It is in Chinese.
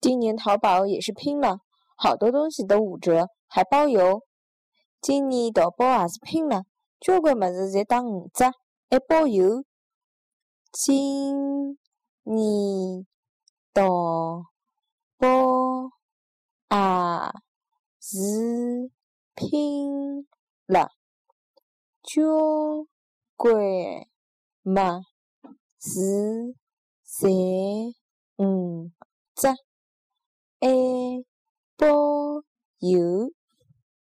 今年淘宝也是拼了，好多东西都五折，还包邮。今年淘宝也是拼了，交关物事侪打五折，还包邮。今年淘宝也是拼了，交关物事侪五折，还包邮。